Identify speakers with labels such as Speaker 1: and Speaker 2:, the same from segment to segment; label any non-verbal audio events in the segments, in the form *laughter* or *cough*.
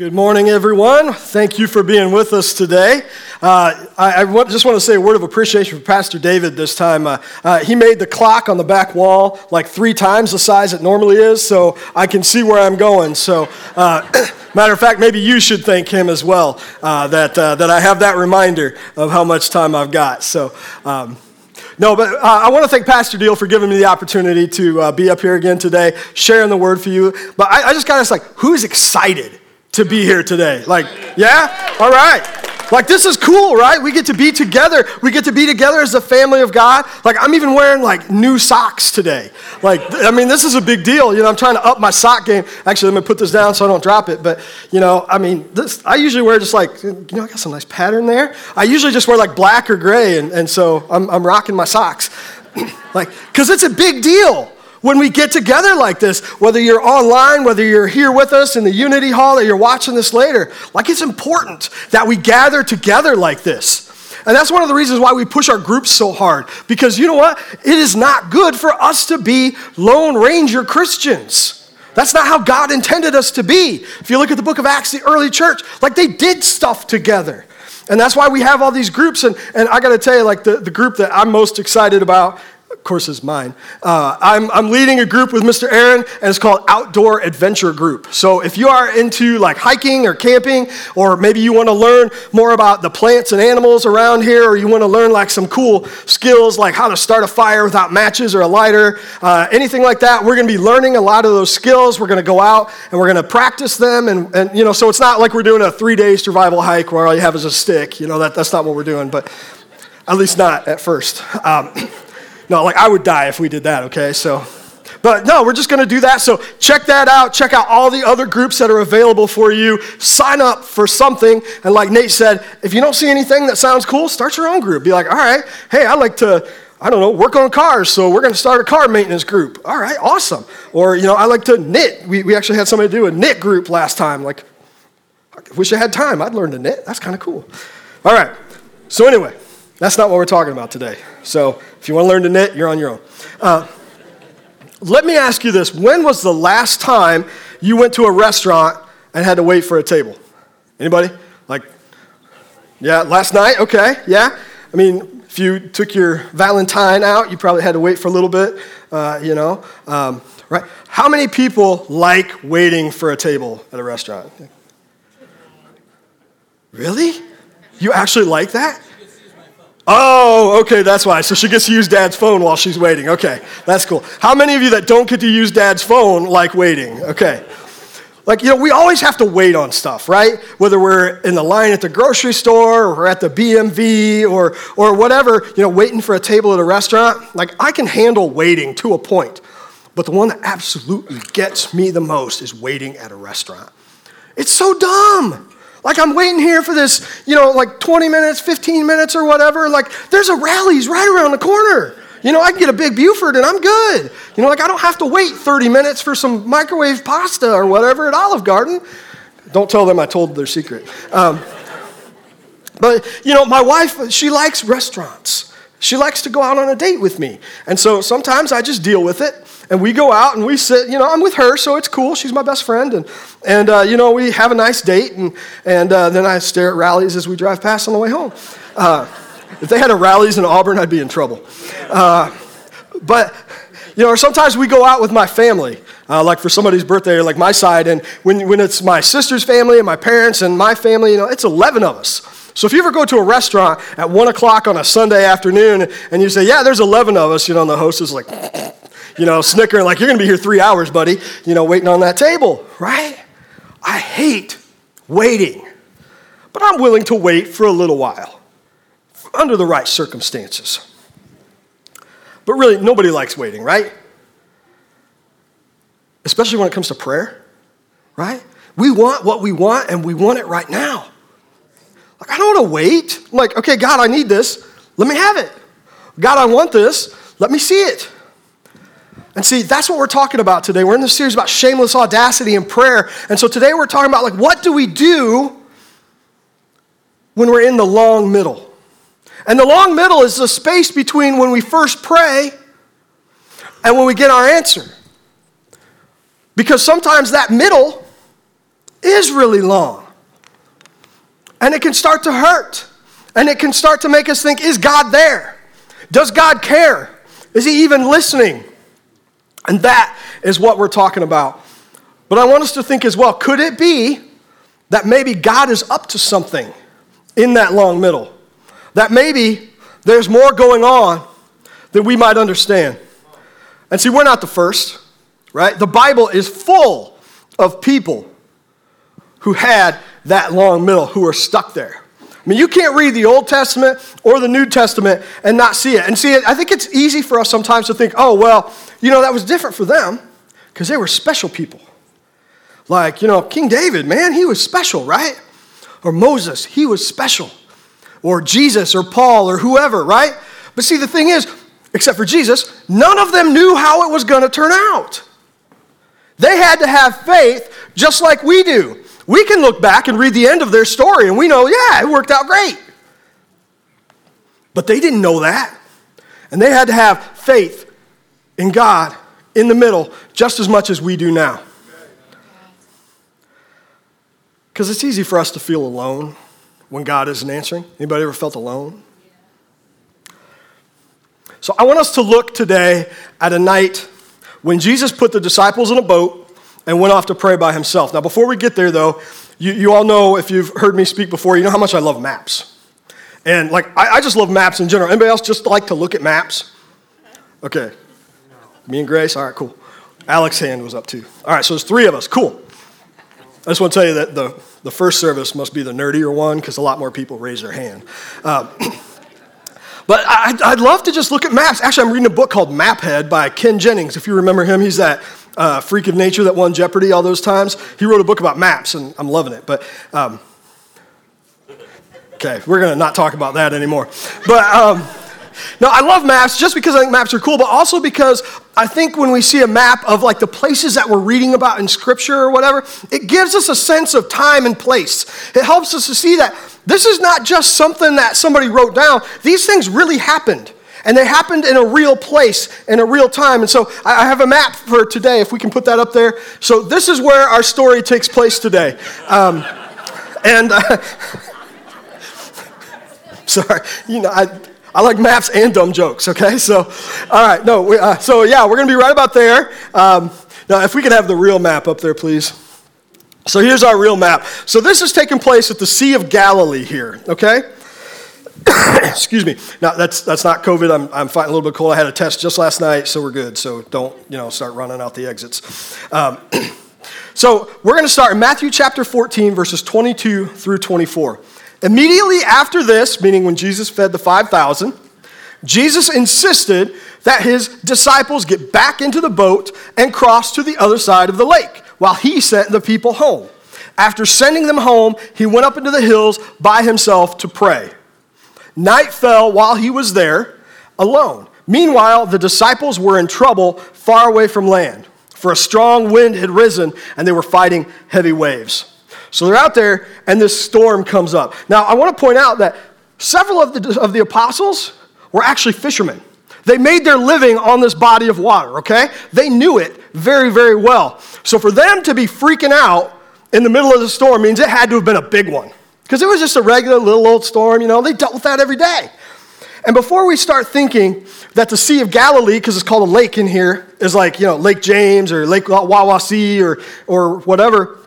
Speaker 1: Good morning, everyone. Thank you for being with us today. Uh, I, I want, just want to say a word of appreciation for Pastor David this time. Uh, uh, he made the clock on the back wall like three times the size it normally is, so I can see where I'm going. So, uh, *clears throat* matter of fact, maybe you should thank him as well uh, that, uh, that I have that reminder of how much time I've got. So, um, no, but uh, I want to thank Pastor Deal for giving me the opportunity to uh, be up here again today, sharing the word for you. But I, I just got to like, who's excited to be here today. Like, yeah? All right. Like, this is cool, right? We get to be together. We get to be together as the family of God. Like, I'm even wearing like new socks today. Like, I mean, this is a big deal. You know, I'm trying to up my sock game. Actually, let me put this down so I don't drop it. But, you know, I mean, this, I usually wear just like, you know, I got some nice pattern there. I usually just wear like black or gray. And, and so I'm, I'm rocking my socks. *clears throat* like, because it's a big deal when we get together like this, whether you're online, whether you're here with us in the Unity Hall, or you're watching this later, like it's important that we gather together like this. And that's one of the reasons why we push our groups so hard. Because you know what? It is not good for us to be Lone Ranger Christians. That's not how God intended us to be. If you look at the book of Acts, the early church, like they did stuff together. And that's why we have all these groups. And, and I got to tell you, like the, the group that I'm most excited about course, is mine. Uh, I'm, I'm leading a group with Mr. Aaron, and it's called Outdoor Adventure Group. So if you are into like hiking or camping, or maybe you want to learn more about the plants and animals around here, or you want to learn like some cool skills like how to start a fire without matches or a lighter, uh, anything like that, we're going to be learning a lot of those skills. We're going to go out and we're going to practice them, and, and you know, so it's not like we're doing a three-day survival hike where all you have is a stick. You know, that, that's not what we're doing, but at least not at first. Um, *clears throat* No, like I would die if we did that, okay? So, but no, we're just to do that. So check that out. Check out all the other groups that are available for you. Sign up for something. And like Nate said, if you don't see anything that sounds cool, start your own group. Be like, all right, hey, I like to, I don't know, work on cars. So we're to start a car maintenance group. All right, awesome. Or, you know, I like to knit. We, we actually had somebody do a knit group last time. Like, I wish I had time. I'd learn to knit. That's kind of cool. All right. So anyway, that's not what we're talking about today. So if you want to learn to knit, you're on your own. Uh, let me ask you this when was the last time you went to a restaurant and had to wait for a table? Anybody? Like, yeah, last night? Okay, yeah. I mean, if you took your Valentine out, you probably had to wait for a little bit, uh, you know, um, right? How many people like waiting for a table at a restaurant? Really? You actually like that? Oh, okay, that's why. So she gets to use dad's phone while she's waiting. Okay, that's cool. How many of you that don't get to use dad's phone like waiting? Okay. Like, you know, we always have to wait on stuff, right? Whether we're in the line at the grocery store or at the BMV or, or whatever, you know, waiting for a table at a restaurant. Like, I can handle waiting to a point. But the one that absolutely gets me the most is waiting at a restaurant. It's so dumb. Like I'm waiting here for this, you know, like 20 minutes, 15 minutes or whatever. Like there's a Rally's right around the corner. You know, I can get a big Buford and I'm good. You know, like I don't have to wait 30 minutes for some microwave pasta or whatever at Olive Garden. Don't tell them I told their secret. Um, but, you know, my wife, she likes restaurants. She likes to go out on a date with me. And so sometimes I just deal with it and we go out and we sit, you know, I'm with her, so it's cool. She's my best friend. And, and uh, you know, we have a nice date, and, and uh, then I stare at Rally's as we drive past on the way home. Uh, if they had a Rally's in Auburn, I'd be in trouble. Uh, but, you know, or sometimes we go out with my family, uh, like for somebody's birthday or like my side, and when, when it's my sister's family and my parents and my family, you know, it's 11 of us. So if you ever go to a restaurant at 1 o'clock on a Sunday afternoon and you say, yeah, there's 11 of us, you know, and the host is like, you know, snickering like, you're going to be here three hours, buddy, you know, waiting on that table, right? I hate waiting, but I'm willing to wait for a little while under the right circumstances. But really, nobody likes waiting, right? Especially when it comes to prayer, right? We want what we want and we want it right now. Like, I don't want to wait. I'm like, okay, God, I need this. Let me have it. God, I want this. Let me see it. And see, that's what we're talking about today. We're in this series about shameless audacity and prayer. And so today we're talking about like what do we do when we're in the long middle? And the long middle is the space between when we first pray and when we get our answer. Because sometimes that middle is really long. And it can start to hurt. And it can start to make us think is God there? Does God care? Is He even listening? And that is what we're talking about. But I want us to think as well could it be that maybe God is up to something in that long middle? That maybe there's more going on than we might understand. And see, we're not the first, right? The Bible is full of people who had that long middle, who are stuck there. I mean, you can't read the Old Testament or the New Testament and not see it. And see, I think it's easy for us sometimes to think, oh, well, you know, that was different for them because they were special people. Like, you know, King David, man, he was special, right? Or Moses, he was special. Or Jesus or Paul or whoever, right? But see, the thing is, except for Jesus, none of them knew how it was going to turn out. They had to have faith just like we do. We can look back and read the end of their story and we know, yeah, it worked out great. But they didn't know that. And they had to have faith in God in the middle just as much as we do now. Because it's easy for us to feel alone when God isn't answering. Anybody ever felt alone? So I want us to look today at a night when Jesus put the disciples in a boat and went off to pray by himself. Now, before we get there, though, you, you all know, if you've heard me speak before, you know how much I love maps. And, like, I, I just love maps in general. Anybody else just like to look at maps? Okay. Me and Grace? All right, cool. Alex's hand was up too. All right, so there's three of us. Cool. I just want to tell you that the, the first service must be the nerdier one because a lot more people raise their hand. Um, *clears throat* but I'd, I'd, love to just look at maps. Actually, I'm reading a book called Maphead by Ken Jennings. If you remember him, he's that uh, freak of nature that won Jeopardy all those times. He wrote a book about maps, and I'm loving it. But um, *laughs* okay, we're gonna not talk about that anymore. But um, no, I love maps just because I think maps are cool, but also because I think when we see a map of like the places that we're reading about in Scripture or whatever, it gives us a sense of time and place. It helps us to see that this is not just something that somebody wrote down. These things really happened. And they happened in a real place, in a real time. And so I have a map for today, if we can put that up there. So this is where our story takes place today. Um, and uh, *laughs* sorry, you know, I, I like maps and dumb jokes, okay? So, all right, no, we, uh, so yeah, we're gonna be right about there. Um, now, if we could have the real map up there, please. So here's our real map. So this is taking place at the Sea of Galilee here, okay? *coughs* Excuse me. Now, that's, that's not COVID. I'm, I'm fighting a little bit cold. I had a test just last night, so we're good. So don't, you know, start running out the exits. Um, *coughs* so we're going to start in Matthew chapter 14, verses 22 through 24. Immediately after this, meaning when Jesus fed the 5,000, Jesus insisted that his disciples get back into the boat and cross to the other side of the lake while he sent the people home. After sending them home, he went up into the hills by himself to pray. Night fell while he was there alone. Meanwhile, the disciples were in trouble far away from land, for a strong wind had risen and they were fighting heavy waves. So they're out there and this storm comes up. Now, I want to point out that several of the, of the apostles were actually fishermen. They made their living on this body of water, okay? They knew it very, very well. So for them to be freaking out in the middle of the storm means it had to have been a big one. Because it was just a regular little old storm, you know, they dealt with that every day. And before we start thinking that the Sea of Galilee, because it's called a lake in here, is like, you know, Lake James or Lake Wawasee or, or whatever,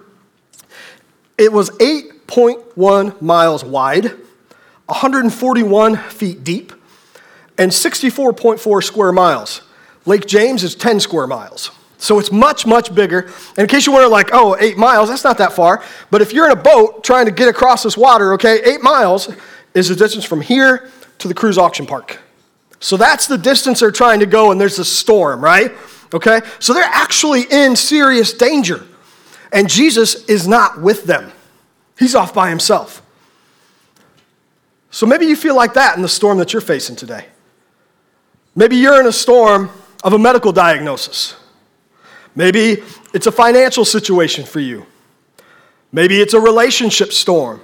Speaker 1: it was 8.1 miles wide, 141 feet deep, and 64.4 square miles. Lake James is 10 square miles. So it's much, much bigger. And in case you wonder, like, oh, eight miles, that's not that far. But if you're in a boat trying to get across this water, okay, eight miles is the distance from here to the Kruse auction park. So that's the distance they're trying to go, and there's a storm, right? Okay? So they're actually in serious danger. And Jesus is not with them, he's off by himself. So maybe you feel like that in the storm that you're facing today. Maybe you're in a storm of a medical diagnosis. Maybe it's a financial situation for you. Maybe it's a relationship storm.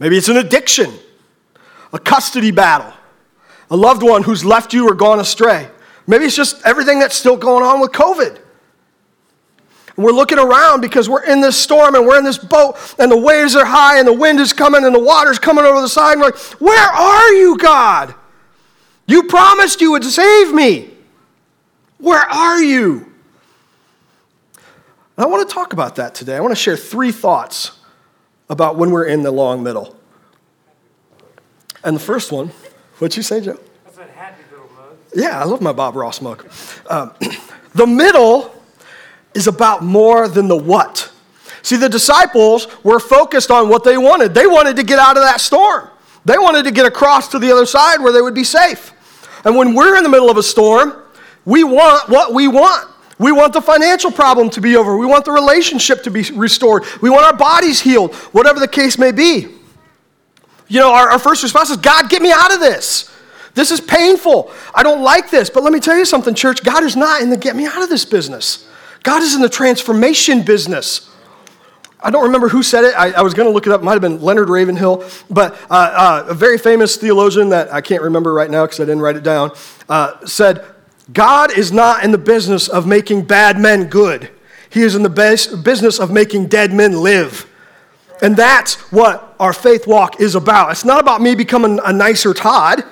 Speaker 1: Maybe it's an addiction, a custody battle, a loved one who's left you or gone astray. Maybe it's just everything that's still going on with COVID. And we're looking around because we're in this storm and we're in this boat and the waves are high and the wind is coming and the water's coming over the side. And we're like, Where are you, God? You promised you would save me. Where are you? I want to talk about that today. I want to share three thoughts about when we're in the long middle. And the first one, what'd you say, Joe?
Speaker 2: I said happy little mug.
Speaker 1: Yeah, I love my Bob Ross mug. Um, *clears throat* the middle is about more than the what. See, the disciples were focused on what they wanted. They wanted to get out of that storm, they wanted to get across to the other side where they would be safe. And when we're in the middle of a storm, we want what we want. We want the financial problem to be over. We want the relationship to be restored. We want our bodies healed, whatever the case may be. You know, our, our first response is God, get me out of this. This is painful. I don't like this. But let me tell you something, church. God is not in the get me out of this business. God is in the transformation business. I don't remember who said it. I, I was going to look it up. It might have been Leonard Ravenhill, but uh, uh, a very famous theologian that I can't remember right now because I didn't write it down uh, said, God is not in the business of making bad men good. He is in the business of making dead men live. And that's what our faith walk is about. It's not about me becoming a nicer Todd.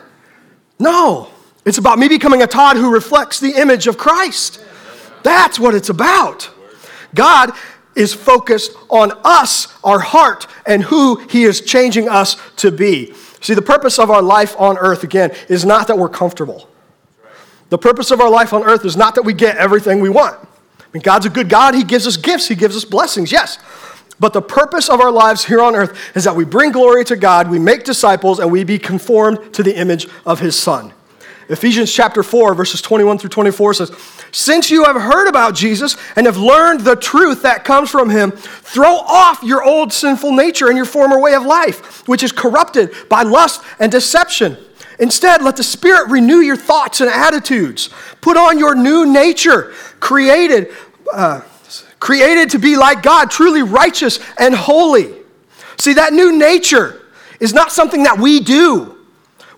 Speaker 1: No, it's about me becoming a Todd who reflects the image of Christ. That's what it's about. God is focused on us, our heart, and who He is changing us to be. See, the purpose of our life on earth, again, is not that we're comfortable. The purpose of our life on earth is not that we get everything we want. I mean, God's a good God. He gives us gifts, He gives us blessings, yes. But the purpose of our lives here on earth is that we bring glory to God, we make disciples, and we be conformed to the image of His Son. Ephesians chapter 4, verses 21 through 24 says, Since you have heard about Jesus and have learned the truth that comes from him, throw off your old sinful nature and your former way of life, which is corrupted by lust and deception. Instead, let the Spirit renew your thoughts and attitudes. Put on your new nature, created, uh, created to be like God, truly righteous and holy. See, that new nature is not something that we do.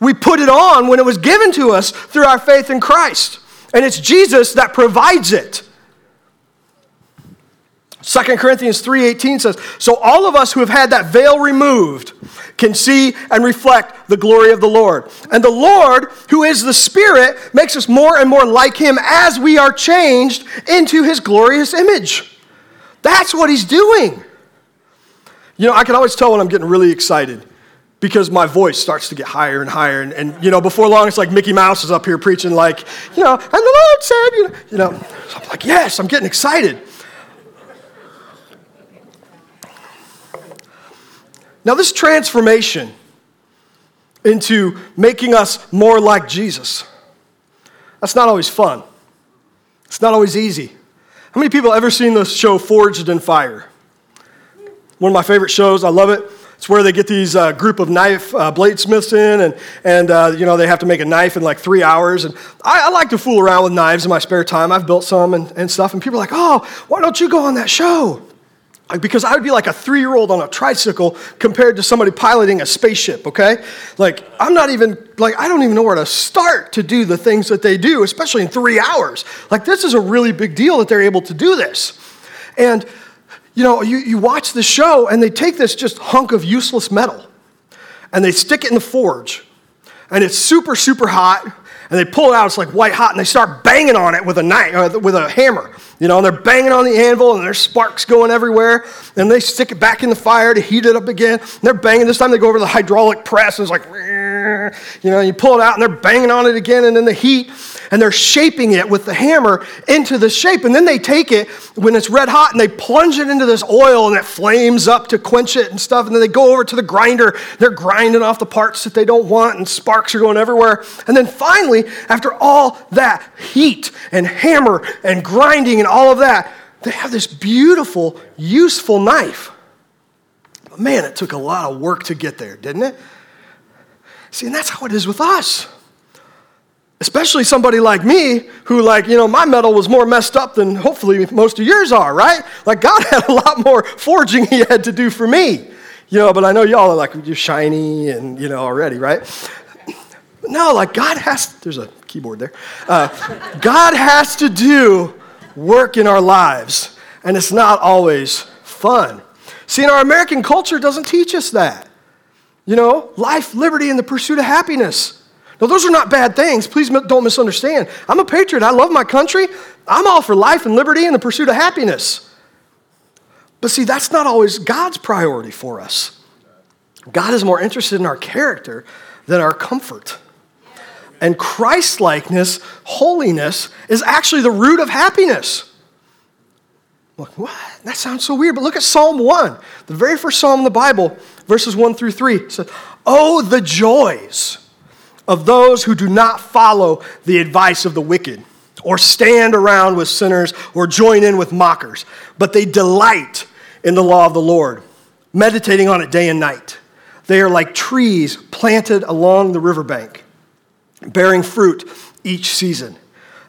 Speaker 1: We put it on when it was given to us through our faith in Christ. And it's Jesus that provides it. 2 Corinthians 3:18 says, "So all of us who have had that veil removed can see and reflect the glory of the Lord. And the Lord, who is the Spirit, makes us more and more like him as we are changed into his glorious image." That's what he's doing. You know, I can always tell when I'm getting really excited because my voice starts to get higher and higher. And, and, you know, before long, it's like Mickey Mouse is up here preaching, like, you know, and the Lord said, you know, you know. So I'm like, yes, I'm getting excited. Now, this transformation into making us more like Jesus, that's not always fun. It's not always easy. How many people ever seen the show Forged in Fire? One of my favorite shows. I love it. It's where they get these uh, group of knife uh, bladesmiths in, and, and uh, you know, they have to make a knife in like three hours. And I, I, like to fool around with knives in my spare time. I've built some and, and stuff. And people are like, oh, why don't you go on that show? Like, because I would be like a three year old on a tricycle compared to somebody piloting a spaceship, okay? Like, I'm not even, like, I don't even know where to start to do the things that they do, especially in three hours. Like, this is a really big deal that they're able to do this. And you know, you, you watch the show and they take this just hunk of useless metal and they stick it in the forge and it's super, super hot and they pull it out, it's like white hot, and they start banging on it with a knife, uh, with a hammer, you know, and they're banging on the anvil, and there's sparks going everywhere, and they stick it back in the fire to heat it up again. And they're banging. This time they go over the hydraulic press, and it's like, you know, you pull it out, and they're banging on it again, and then the heat, and they're shaping it with the hammer into the shape. And then they take it when it's red hot and they plunge it into this oil and it flames up to quench it and stuff. And then they go over to the grinder. They're grinding off the parts that they don't want and sparks are going everywhere. And then finally, after all that heat and hammer and grinding and all of that, they have this beautiful, useful knife. But man, it took a lot of work to get there, didn't it? See, and that's how it is with us especially somebody like me who like you know my metal was more messed up than hopefully most of yours are right like god *laughs* had a lot more forging he had to do for me you know but i know y'all are like you're shiny and you know already right no like god has there's a keyboard there uh, god has to do work in our lives and it's not always fun. See, in our American culture, doesn't teach us that. You know, life, liberty, and the pursuit of happiness. Now, those are not bad things. Please don't misunderstand. I'm a patriot. I love my country. I'm all for life and liberty and the pursuit of happiness. But see, that's not always God's priority for us. God is more interested in our character than our comfort. And Christ likeness, holiness, is actually the root of happiness. Look, what? That sounds so weird, but look at Psalm 1, the very first psalm in the Bible, verses 1 through 3. It says, Oh, the joys of those who do not follow the advice of the wicked, or stand around with sinners, or join in with mockers, but they delight in the law of the Lord, meditating on it day and night. They are like trees planted along the riverbank, bearing fruit each season.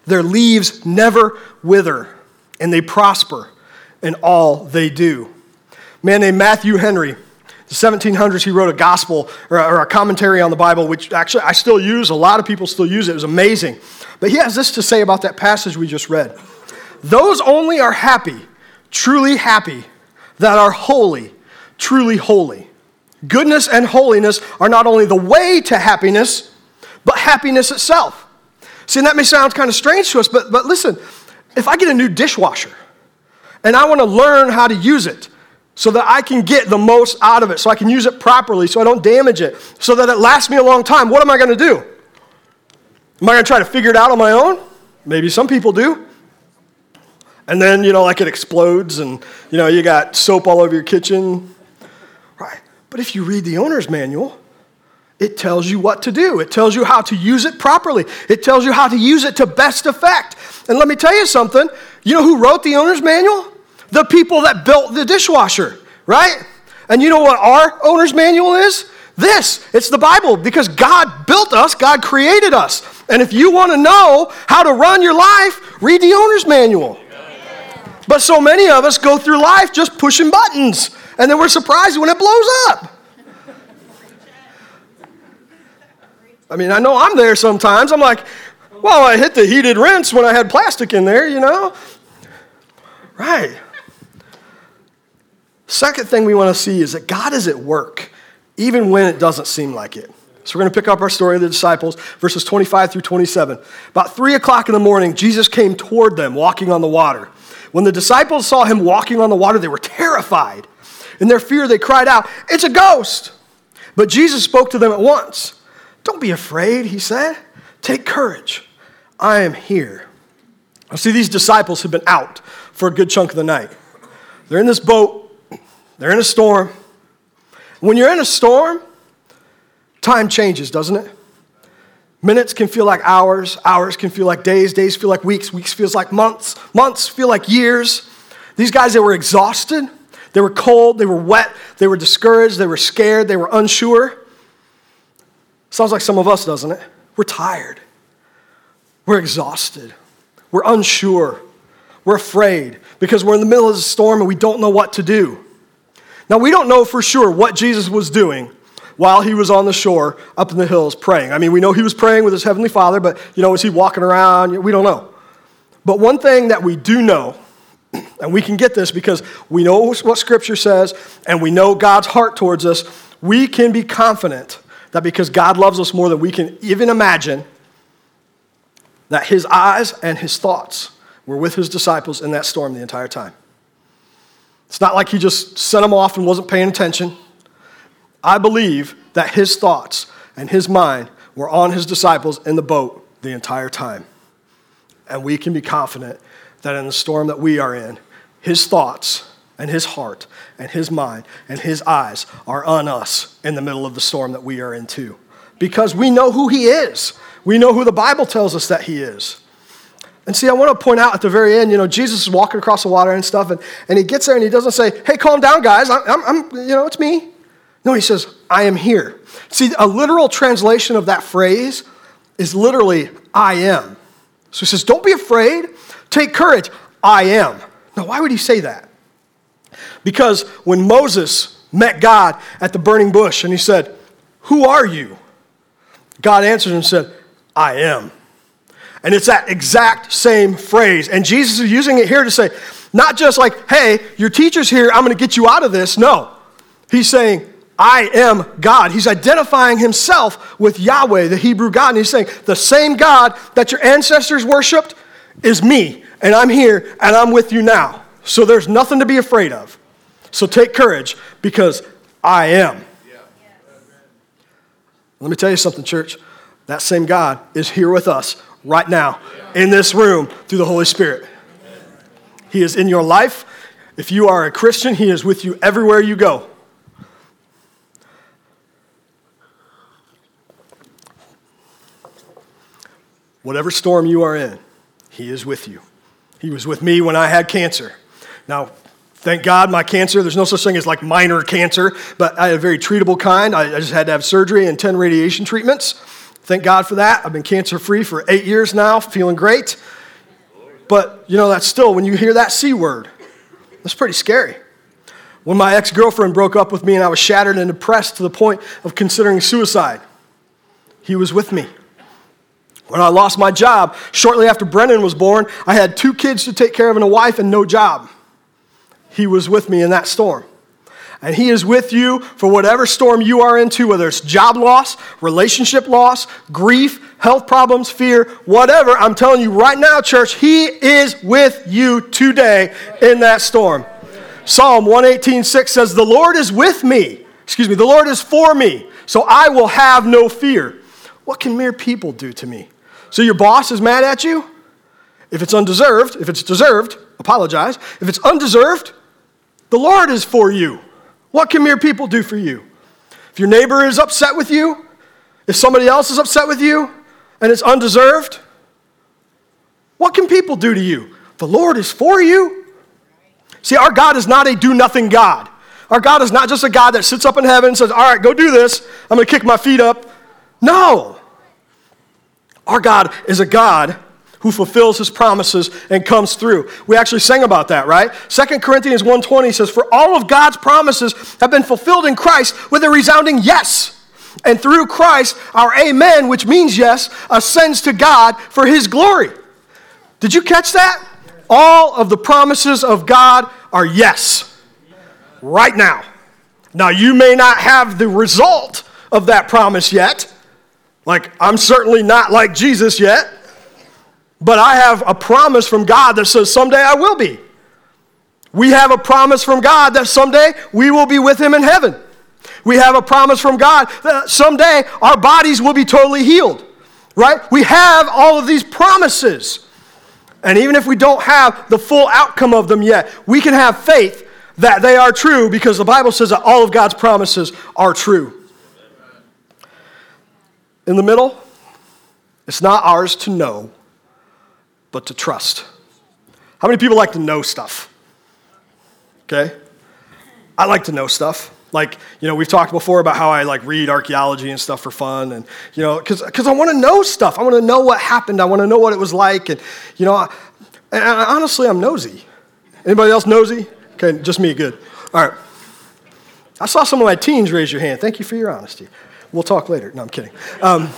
Speaker 1: Their leaves never wither, and they prosper in all they do. A man named Matthew Henry, the 1700s, he wrote a gospel or a, or a commentary on the Bible, which actually I still use. A lot of people still use it. It was amazing. But he has this to say about that passage we just read Those only are happy, truly happy, that are holy, truly holy. Goodness and holiness are not only the way to happiness, but happiness itself. See, and that may sound kind of strange to us, but, but listen, if I get a new dishwasher and I want to learn how to use it so that I can get the most out of it, so I can use it properly, so I don't damage it, so that it lasts me a long time, what am I going to do? Am I going to try to figure it out on my own? Maybe some people do. And then, you know, like it explodes and, you know, you got soap all over your kitchen. Right. But if you read the owner's manual, it tells you what to do. It tells you how to use it properly. It tells you how to use it to best effect. And let me tell you something. You know who wrote the owner's manual? The people that built the dishwasher, right? And you know what our owner's manual is? This. It's the Bible because God built us, God created us. And if you want to know how to run your life, read the owner's manual. But so many of us go through life just pushing buttons, and then we're surprised when it blows up. I mean, I know I'm there sometimes. I'm like, well, I hit the heated rinse when I had plastic in there, you know? Right. Second thing we want to see is that God is at work, even when it doesn't seem like it. So we're going to pick up our story of the disciples, verses 25 through 27. About 3 o'clock in the morning, Jesus came toward them, walking on the water. When the disciples saw him walking on the water, they were terrified. In their fear, they cried out, It's a ghost! But Jesus spoke to them at once. Don't be afraid, he said. Take courage. I am here. I see these disciples have been out for a good chunk of the night. They're in this boat, they're in a storm. When you're in a storm, time changes, doesn't it? Minutes can feel like hours, hours can feel like days, days feel like weeks, weeks feels like months, months feel like years. These guys, they were exhausted, they were cold, they were wet, they were discouraged, they were scared, they were unsure. Sounds like some of us, doesn't it? We're tired. We're exhausted. We're unsure. We're afraid because we're in the middle of a storm and we don't know what to do. Now, we don't know for sure what Jesus was doing while he was on the shore up in the hills praying. I mean, we know he was praying with his heavenly father, but, you know, was he walking around? We don't know. But one thing that we do know, *clears throat* and we can get this because we know what Scripture says and we know God's heart towards us, we can be confident that because God loves us more than we can even imagine, that his eyes and his thoughts were with his disciples in that storm the entire time. It's not like he just sent them off and wasn't paying attention. I believe that his thoughts and his mind were on his disciples in the boat the entire time. And we can be confident that in the storm that we are in, his thoughts and his heart and his mind and his eyes are on us in the middle of the storm that we are in too. Because we know who he is. We know who the Bible tells us that he is. And see, I want to point out at the very end, you know, Jesus is walking across the water and stuff, and, and he gets there and he doesn't say, hey, calm down, guys. I'm, I'm, you know, it's me. No, he says, I am here. See, a literal translation of that phrase is literally, I am. So he says, don't be afraid. Take courage. I am. Now, why would he say that? Because when Moses met God at the burning bush and he said, Who are you? God answered and said, I am. And it's that exact same phrase. And Jesus is using it here to say, Not just like, hey, your teacher's here, I'm going to get you out of this. No. He's saying, I am God. He's identifying himself with Yahweh, the Hebrew God. And he's saying, the same God that your ancestors worshiped is me. And I'm here and I'm with you now. So there's nothing to be afraid of. So take courage because I am. Let me tell you something, church. That same God is here with us right now in this room through the Holy Spirit. He is in your life. If you are a Christian, He is with you everywhere you go. Whatever storm you are in, He is with you. He was with me when I had cancer. Now, thank God my cancer, there's no such thing as like minor cancer, but I had a very treatable kind. I, just had to have surgery and 10 radiation treatments. Thank God for that. I've been cancer free for eight years now, feeling great. But, you know, that's still, when you hear that C word, that's pretty scary. When my ex girlfriend broke up with me and I was shattered and depressed to the point of considering suicide, he was with me. When I lost my job, shortly after Brennan was born, I had two kids to take care of and a wife and no job. He was with me in that storm. And He is with you for whatever storm you are into, whether it's job loss, relationship loss, grief, health problems, fear, whatever. I'm telling you right now, church, He is with you today in that storm. Psalm 118:6 says, The Lord is with me. Excuse me, the Lord is for me, so I will have no fear. What can mere people do to me? So your boss is mad at you? If it's undeserved, if it's deserved, apologize. If it's undeserved, the Lord is for you. What can mere people do for you? If your neighbor is upset with you, if somebody else is upset with you and it's undeserved, what can people do to you? The Lord is for you. See, our God is not a do nothing God. Our God is not just a God that sits up in heaven and says, All right, go do this. I'm going to kick my feet up. No. Our God is a God who fulfills his promises and comes through. We actually sang about that, right? 2 Corinthians 1:20 says, "For all of God's promises have been fulfilled in Christ with a resounding yes." And through Christ, our amen, which means yes, ascends to God for his glory. Did you catch that? All of the promises of God are yes. Right now. Now, you may not have the result of that promise yet. Like, I'm certainly not like Jesus yet. But I have a promise from God that says someday I will be. We have a promise from God that someday we will be with Him in heaven. We have a promise from God that someday our bodies will be totally healed, right? We have all of these promises. And even if we don't have the full outcome of them yet, we can have faith that they are true because the Bible says that all of God's promises are true. In the middle, it's not ours to know but to trust. How many people like to know stuff? Okay? I like to know stuff. Like, you know, we've talked before about how I like read archaeology and stuff for fun. And, you know, because I want to know stuff. I want to know what happened. I want to know what it was like. And, you know, I, and honestly, I'm nosy. Anybody else nosy? Okay, just me, good. All right. I saw some of my teens raise your hand. Thank you for your honesty. We'll talk later. No, I'm kidding. Um,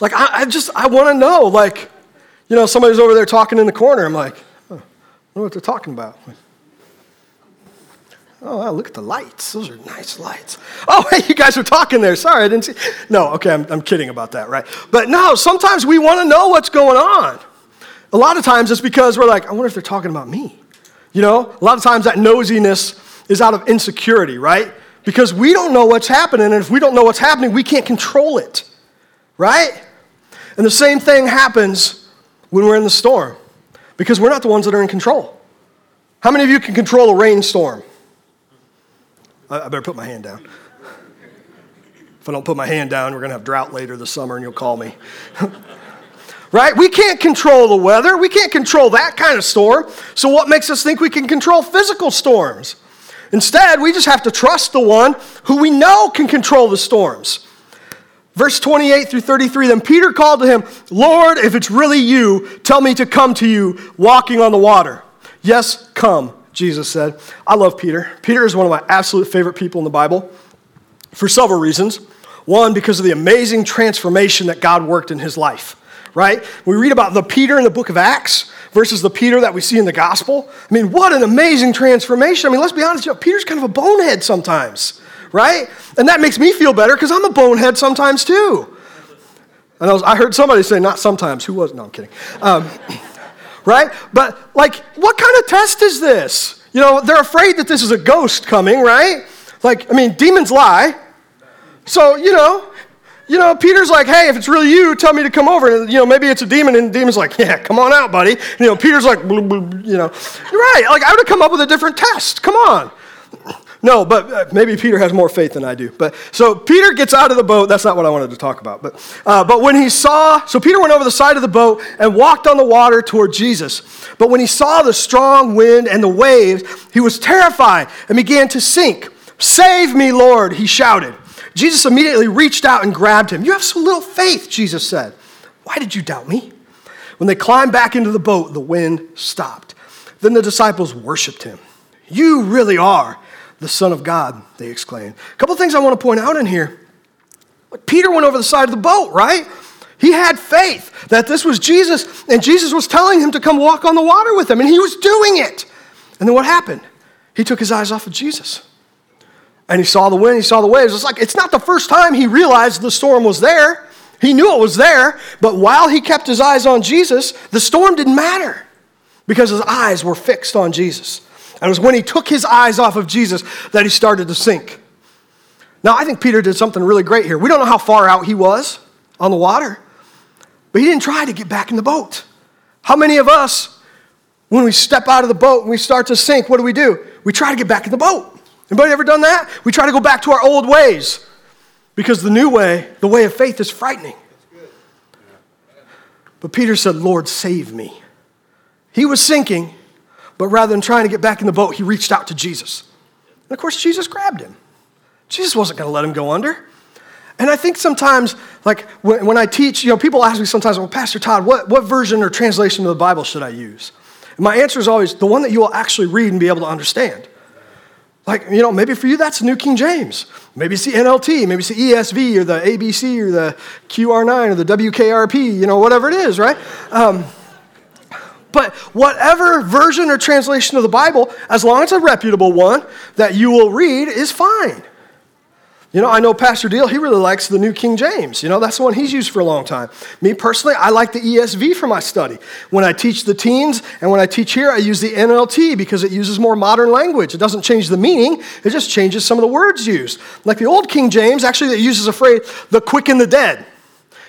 Speaker 1: like, I, I just, I want to know. Like, you know, somebody's over there talking in the corner. I'm like, oh, I know what they're talking about. Oh, wow, look at the lights. Those are nice lights. Oh, *laughs* hey, you guys are talking there. Sorry, I didn't see. No, okay, I'm, I'm kidding about that, right? But no, sometimes we want to know what's going on. A lot of times it's because we're like, I wonder if they're talking about me. You know, a lot of times that nosiness is out of insecurity, right? Because we don't know what's happening, and if we don't know what's happening, we can't control it, right? And the same thing happens when we're in the storm because we're not the ones that are in control. How many of you can control a rainstorm? I better put my hand down. If I don't put my hand down, we're going to have drought later this summer and you'll call me. *laughs* right? We can't control the weather. We can't control that kind of storm. So, what makes us think we can control physical storms? Instead, we just have to trust the one who we know can control the storms. Verse 28 through 33 Then Peter called to him, Lord, if it's really you, tell me to come to you walking on the water. Yes, come, Jesus said. I love Peter. Peter is one of my absolute favorite people in the Bible for several reasons. One, because of the amazing transformation that God worked in his life. right? We read about the Peter in the book of Acts versus the Peter that we see in the gospel. I mean, what an amazing transformation. I mean, let's be honest, Peter's kind of a bonehead sometimes, right? And that makes me feel better because I'm a bonehead sometimes too. And I, was, I, heard somebody say, not sometimes. Who was? No, I'm kidding. Um, *laughs* right? But, like, what kind of test is this? You know, they're afraid that this is a ghost coming, right? Like, I mean, demons lie. So, you know, you know, Peter's like, hey, if it's really you, tell me to come over. And, you know, maybe it's a demon, and the demon's like, yeah, come on out, buddy. You know, Peter's like, you know, you're right. Like, I would have come up with a different test. Come on. No, but uh, maybe Peter has more faith than I do. But so Peter gets out of the boat. That's not what I wanted to talk about. But, uh, but when he saw, so Peter went over the side of the boat and walked on the water toward Jesus. But when he saw the strong wind and the waves, he was terrified and began to sink. Save me, Lord, he shouted. Jesus immediately reached out and grabbed him. You have so little faith, Jesus said. Why did you doubt me? When they climbed back into the boat, the wind stopped. Then the disciples worshiped him. You really are the Son of God, they exclaimed. A couple of things I want to point out in here. Peter went over the side of the boat, right? He had faith that this was Jesus, and Jesus was telling him to come walk on the water with him, and he was doing it. And then what happened? He took his eyes off of Jesus and he saw the wind, he saw the waves. It's like, it's not the first time he realized the storm was there. He knew it was there, but while he kept his eyes on Jesus, the storm didn't matter because his eyes were fixed on Jesus. And it was when he took his eyes off of Jesus that he started to sink. Now, I think Peter did something really great here. We don't know how far out he was on the water, but he didn't try to get back in the boat. How many of us, when we step out of the boat and we start to sink, what do we do? We try to get back in the boat. Anybody ever done that? We try to go back to our old ways because the new way, the way of faith, is frightening. But Peter said, Lord, save me. He was sinking, but rather than trying to get back in the boat, he reached out to Jesus. And of course, Jesus grabbed him. Jesus wasn't going to let him go under. And I think sometimes, like when, when, I teach, you know, people ask me sometimes, well, Pastor Todd, what, what version or translation of the Bible should I use? And my answer is always the one that you will actually read and be able to understand. Like, you know, maybe for you that's New King James. Maybe it's the NLT, maybe it's the ESV or the ABC or the QR9 or the WKRP, you know, whatever it is, right? Um, but whatever version or translation of the Bible, as long as a reputable one that you will read, is fine. You know, I know Pastor Deal, he really likes the New King James. You know, that's the one he's used for a long time. Me personally, I like the ESV for my study. When I teach the teens and when I teach here, I use the NLT because it uses more modern language. It doesn't change the meaning, it just changes some of the words used. Like the old King James, actually, it uses a phrase, the quick and the dead.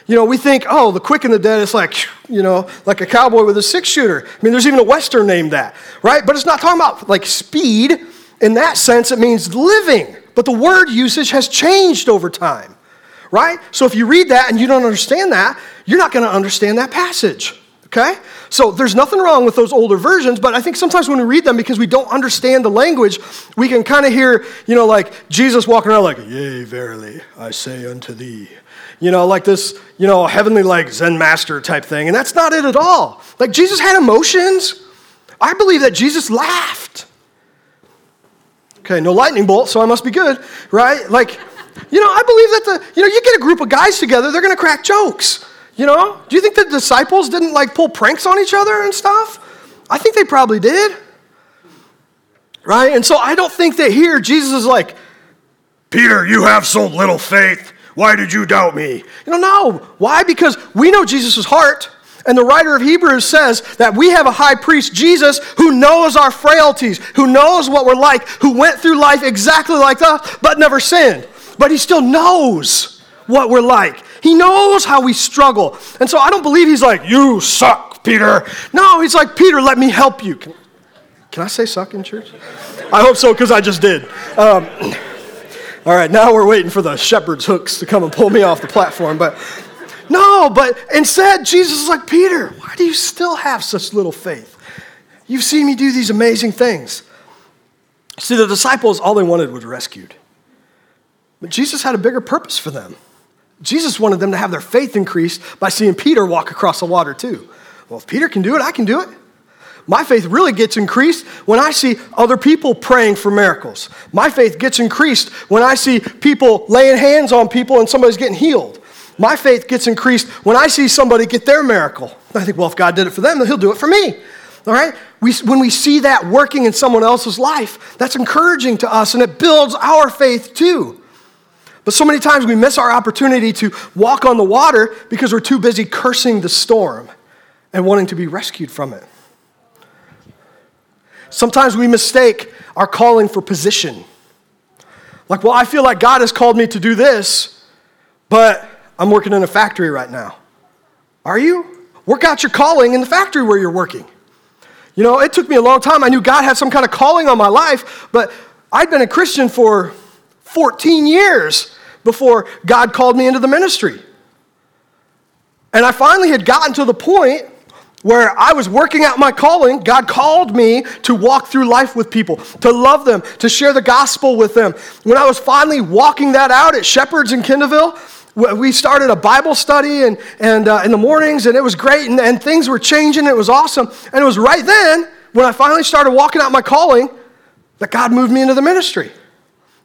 Speaker 1: You know, we think, oh, the quick and the dead is like, you know, like a cowboy with a six shooter. I mean, there's even a Western named that, right? But it's not talking about like speed. In that sense, it means living. But the word usage has changed over time, right? So if you read that and you don't understand that, you're not going to understand that passage. Okay? So there's nothing wrong with those older versions, but I think sometimes when we read them because we don't understand the language, we can kind of hear, you know, like Jesus walking around like, Yea, verily, I say unto thee. You know, like this, you know, heavenly like Zen master type thing. And that's not it at all. Like Jesus had emotions. I believe that Jesus laughed. Okay, no lightning bolt, so I must be good, right? Like, you know, I believe that the, you know, you get a group of guys together, they're going to crack jokes. You know? Do you think the disciples didn't like pull pranks on each other and stuff? I think they probably did. Right? And so I don't think that here Jesus is like, Peter, you have so little faith. Why did you doubt me? You know, no. Why? Because we know Jesus' heart. And the writer of Hebrews says that we have a high priest, Jesus, who knows our frailties, who knows what we're like, who went through life exactly like us, but never sinned. But he still knows what we're like. He knows how we struggle. And so I don't believe he's like, You suck, Peter. No, he's like, Peter, let me help you. Can, can I say suck in church? I hope so, because I just did. Um, all right, now we're waiting for the shepherd's hooks to come and pull me off the platform. But no, but instead, Jesus is like, Peter, why do you still have such little faith? You've seen me do these amazing things. See, the disciples, all they wanted was rescued. But Jesus had a bigger purpose for them. Jesus wanted them to have their faith increased by seeing Peter walk across the water, too. Well, if Peter can do it, I can do it. My faith really gets increased when I see other people praying for miracles. My faith gets increased when I see people laying hands on people and somebody's getting healed. My faith gets increased when I see somebody get their miracle. I think, well, if God did it for them, then He'll do it for me. All right? We, when we see that working in someone else's life, that's encouraging to us and it builds our faith too. But so many times we miss our opportunity to walk on the water because we're too busy cursing the storm and wanting to be rescued from it. Sometimes we mistake our calling for position. Like, well, I feel like God has called me to do this, but I'm working in a factory right now. Are you? Work out your calling in the factory where you're working. You know, it took me a long time. I knew God had some kind of calling on my life, but I'd been a Christian for 14 years before God called me into the ministry. And I finally had gotten to the point where I was working out my calling. God called me to walk through life with people, to love them, to share the gospel with them. When I was finally walking that out at Shepherds in Kendallville, we started a Bible study and, and uh, in the mornings, and it was great, and, and things were changing. It was awesome. And it was right then, when I finally started walking out my calling, that God moved me into the ministry.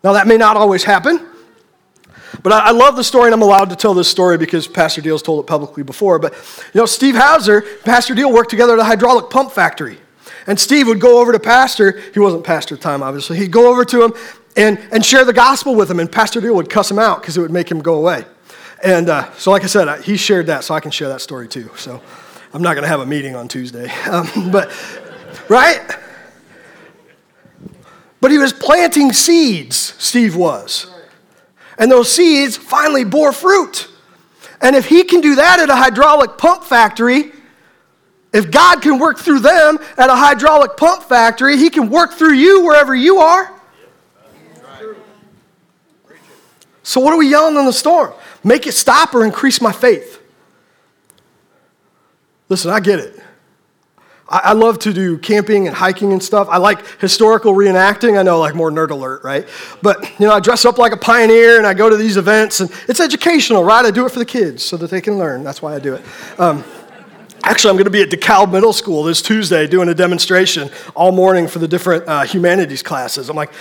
Speaker 1: Now, that may not always happen. But I, I, love the story, and I'm allowed to tell this story because Pastor Deal's told it publicly before. But, you know, Steve Hauser, Pastor Deal worked together at a hydraulic pump factory. And Steve would go over to Pastor, he wasn't Pastor time, obviously. He'd go over to him and, and share the gospel with him, and Pastor Deal would cuss him out because it would make him go away. And uh, so, like I said, he shared that, so I can share that story too. So I'm not going to have a meeting on Tuesday. *laughs* Um, but, right? But he was planting seeds, Steve was. And those seeds finally bore fruit. And if he can do that at a hydraulic pump factory, if God can work through them at a hydraulic pump factory, he can work through you wherever you are. So, what are we yelling in the storm? Make it stop or increase my faith. Listen, I get it. I, love to do camping and hiking and stuff. I like historical reenacting. I know, like more nerd alert, right? But, you know, I dress up like a pioneer and I go to these events and it's educational, right? I do it for the kids so that they can learn. That's why I do it. Um, Actually, I'm going to be at DeKalb Middle School this Tuesday doing a demonstration all morning for the different uh, humanities classes. I'm like,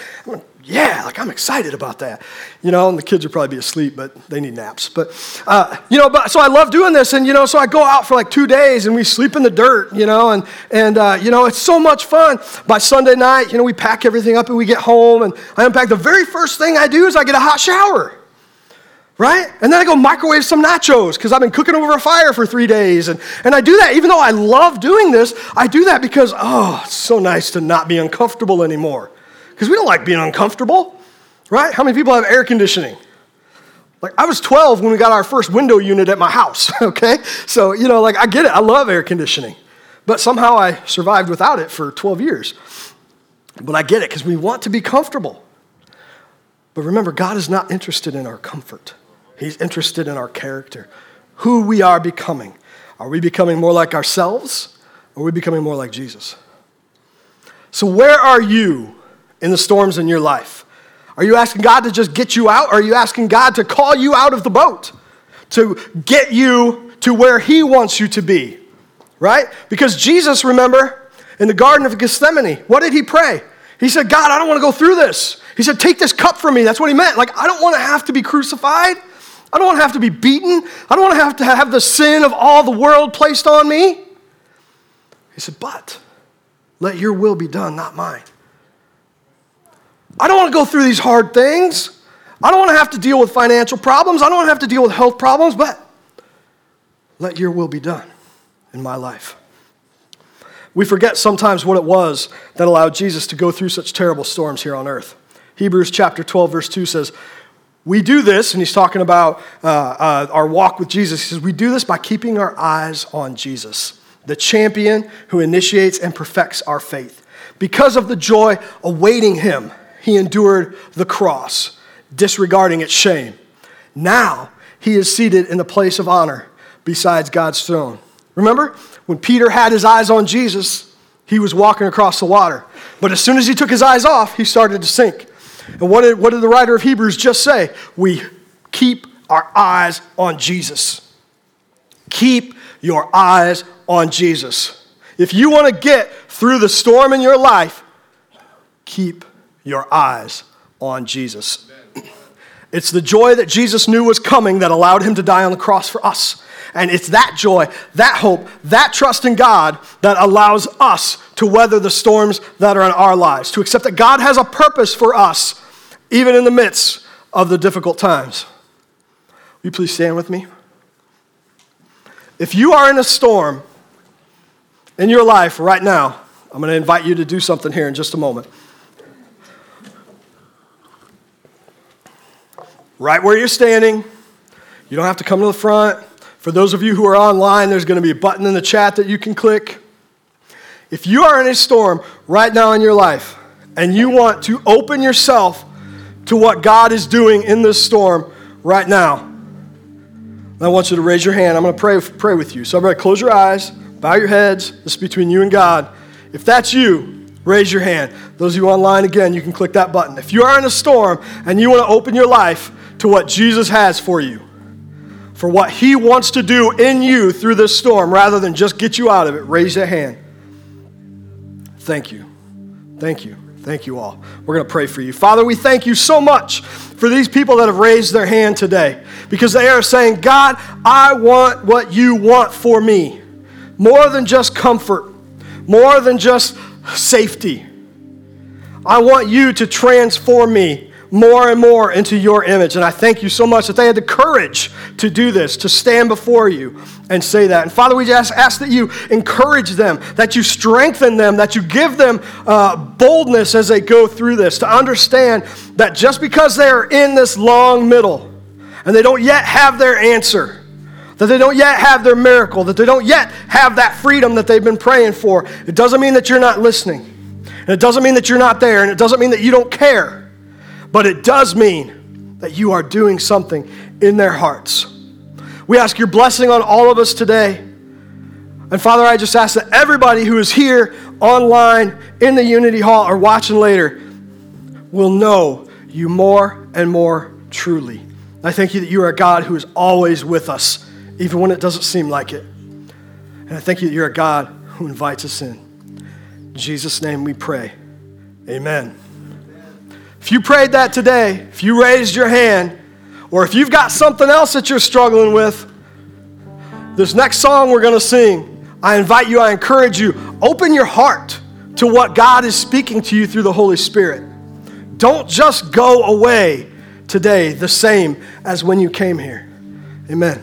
Speaker 1: yeah, like I'm excited about that. You know, and the kids will probably be asleep, but they need naps. But, uh, you know, but so I love doing this. And, you know, so I go out for like two days and we sleep in the dirt, you know, and, and uh, you know, it's so much fun. By Sunday night, you know, we pack everything up and we get home and I unpack. The very first thing I do is I get a hot shower right? And then I go microwave some nachos because I've been cooking over a fire for three days. And, and I do that, even though I love doing this, I do that because, oh, it's so nice to not be uncomfortable anymore. Because we don't like being uncomfortable, right? How many people have air conditioning? Like, I was 12 when we got our first window unit at my house, *laughs* okay? So, you know, like, I get it. I love air conditioning. But somehow I survived without it for 12 years. But I get it because we want to be comfortable. But remember, God is not interested in our comfort. He's interested in our character, who we are becoming. Are we becoming more like ourselves, or are we becoming more like Jesus? So, where are you in the storms in your life? Are you asking God to just get you out, or are you asking God to call you out of the boat, to get you to where He wants you to be? Right? Because Jesus, remember, in the Garden of Gethsemane, what did He pray? He said, God, I don't want to go through this. He said, Take this cup from me. That's what He meant. Like, I don't want to have to be crucified. I don't want to have to be beaten. I don't want to have to have the sin of all the world placed on me. He said, But let your will be done, not mine. I don't want to go through these hard things. I don't want to have to deal with financial problems. I don't want to have to deal with health problems, but let your will be done in my life. We forget sometimes what it was that allowed Jesus to go through such terrible storms here on earth. Hebrews chapter 12, verse 2 says, we do this, and he's talking about uh, uh, our walk with Jesus. He says, We do this by keeping our eyes on Jesus, the champion who initiates and perfects our faith. Because of the joy awaiting him, he endured the cross, disregarding its shame. Now he is seated in the place of honor besides God's throne. Remember, when Peter had his eyes on Jesus, he was walking across the water. But as soon as he took his eyes off, he started to sink. And what did, what did the writer of Hebrews just say? We keep our eyes on Jesus. Keep your eyes on Jesus. If you want to get through the storm in your life, keep your eyes on Jesus. It's the joy that Jesus knew was coming that allowed him to die on the cross for us. And it's that joy, that hope, that trust in God that allows us to weather the storms that are in our lives, to accept that God has a purpose for us, even in the midst of the difficult times. Will you please stand with me? If you are in a storm in your life right now, I'm going to invite you to do something here in just a moment. Right where you're standing, you don't have to come to the front. For those of you who are online, there's going to be a button in the chat that you can click. If you are in a storm right now in your life and you want to open yourself to what God is doing in this storm right now, I want you to raise your hand. I'm going to pray, pray with you. So, everybody, close your eyes, bow your heads. This is between you and God. If that's you, raise your hand. Those of you online, again, you can click that button. If you are in a storm and you want to open your life to what Jesus has for you, for what He wants to do in you through this storm, rather than just get you out of it, raise your hand. Thank you. Thank you. Thank you all. We're going to pray for you. Father, we thank you so much for these people that have raised their hand today because they are saying, God, I want what you want for me. More than just comfort, more than just safety. I want you to transform me more and more into your image. And I thank you so much that they had the courage to do this, to stand before you and say that. And Father, we just ask that you encourage them, that you strengthen them, that you give them uh, boldness as they go through this, to understand that just because they are in this long middle and they don't yet have their answer, that they don't yet have their miracle, that they don't yet have that freedom that they've been praying for, it doesn't mean that you're not listening. And it doesn't mean that you're not there, and it doesn't mean that you don't care. But it does mean that you are doing something in their hearts. We ask your blessing on all of us today. And Father, I just ask that everybody who is here, online, in the Unity Hall, or watching later will know you more and more truly. I thank you that you are a God who is always with us, even when it doesn't seem like it. And I thank you that you're a God who invites us in. In Jesus' name we pray. Amen. If you prayed that today, if you raised your hand, or if you've got something else that you're struggling with, this next song we're going to sing, I invite you, I encourage you, open your heart to what God is speaking to you through the Holy Spirit. Don't just go away today the same as when you came here. Amen.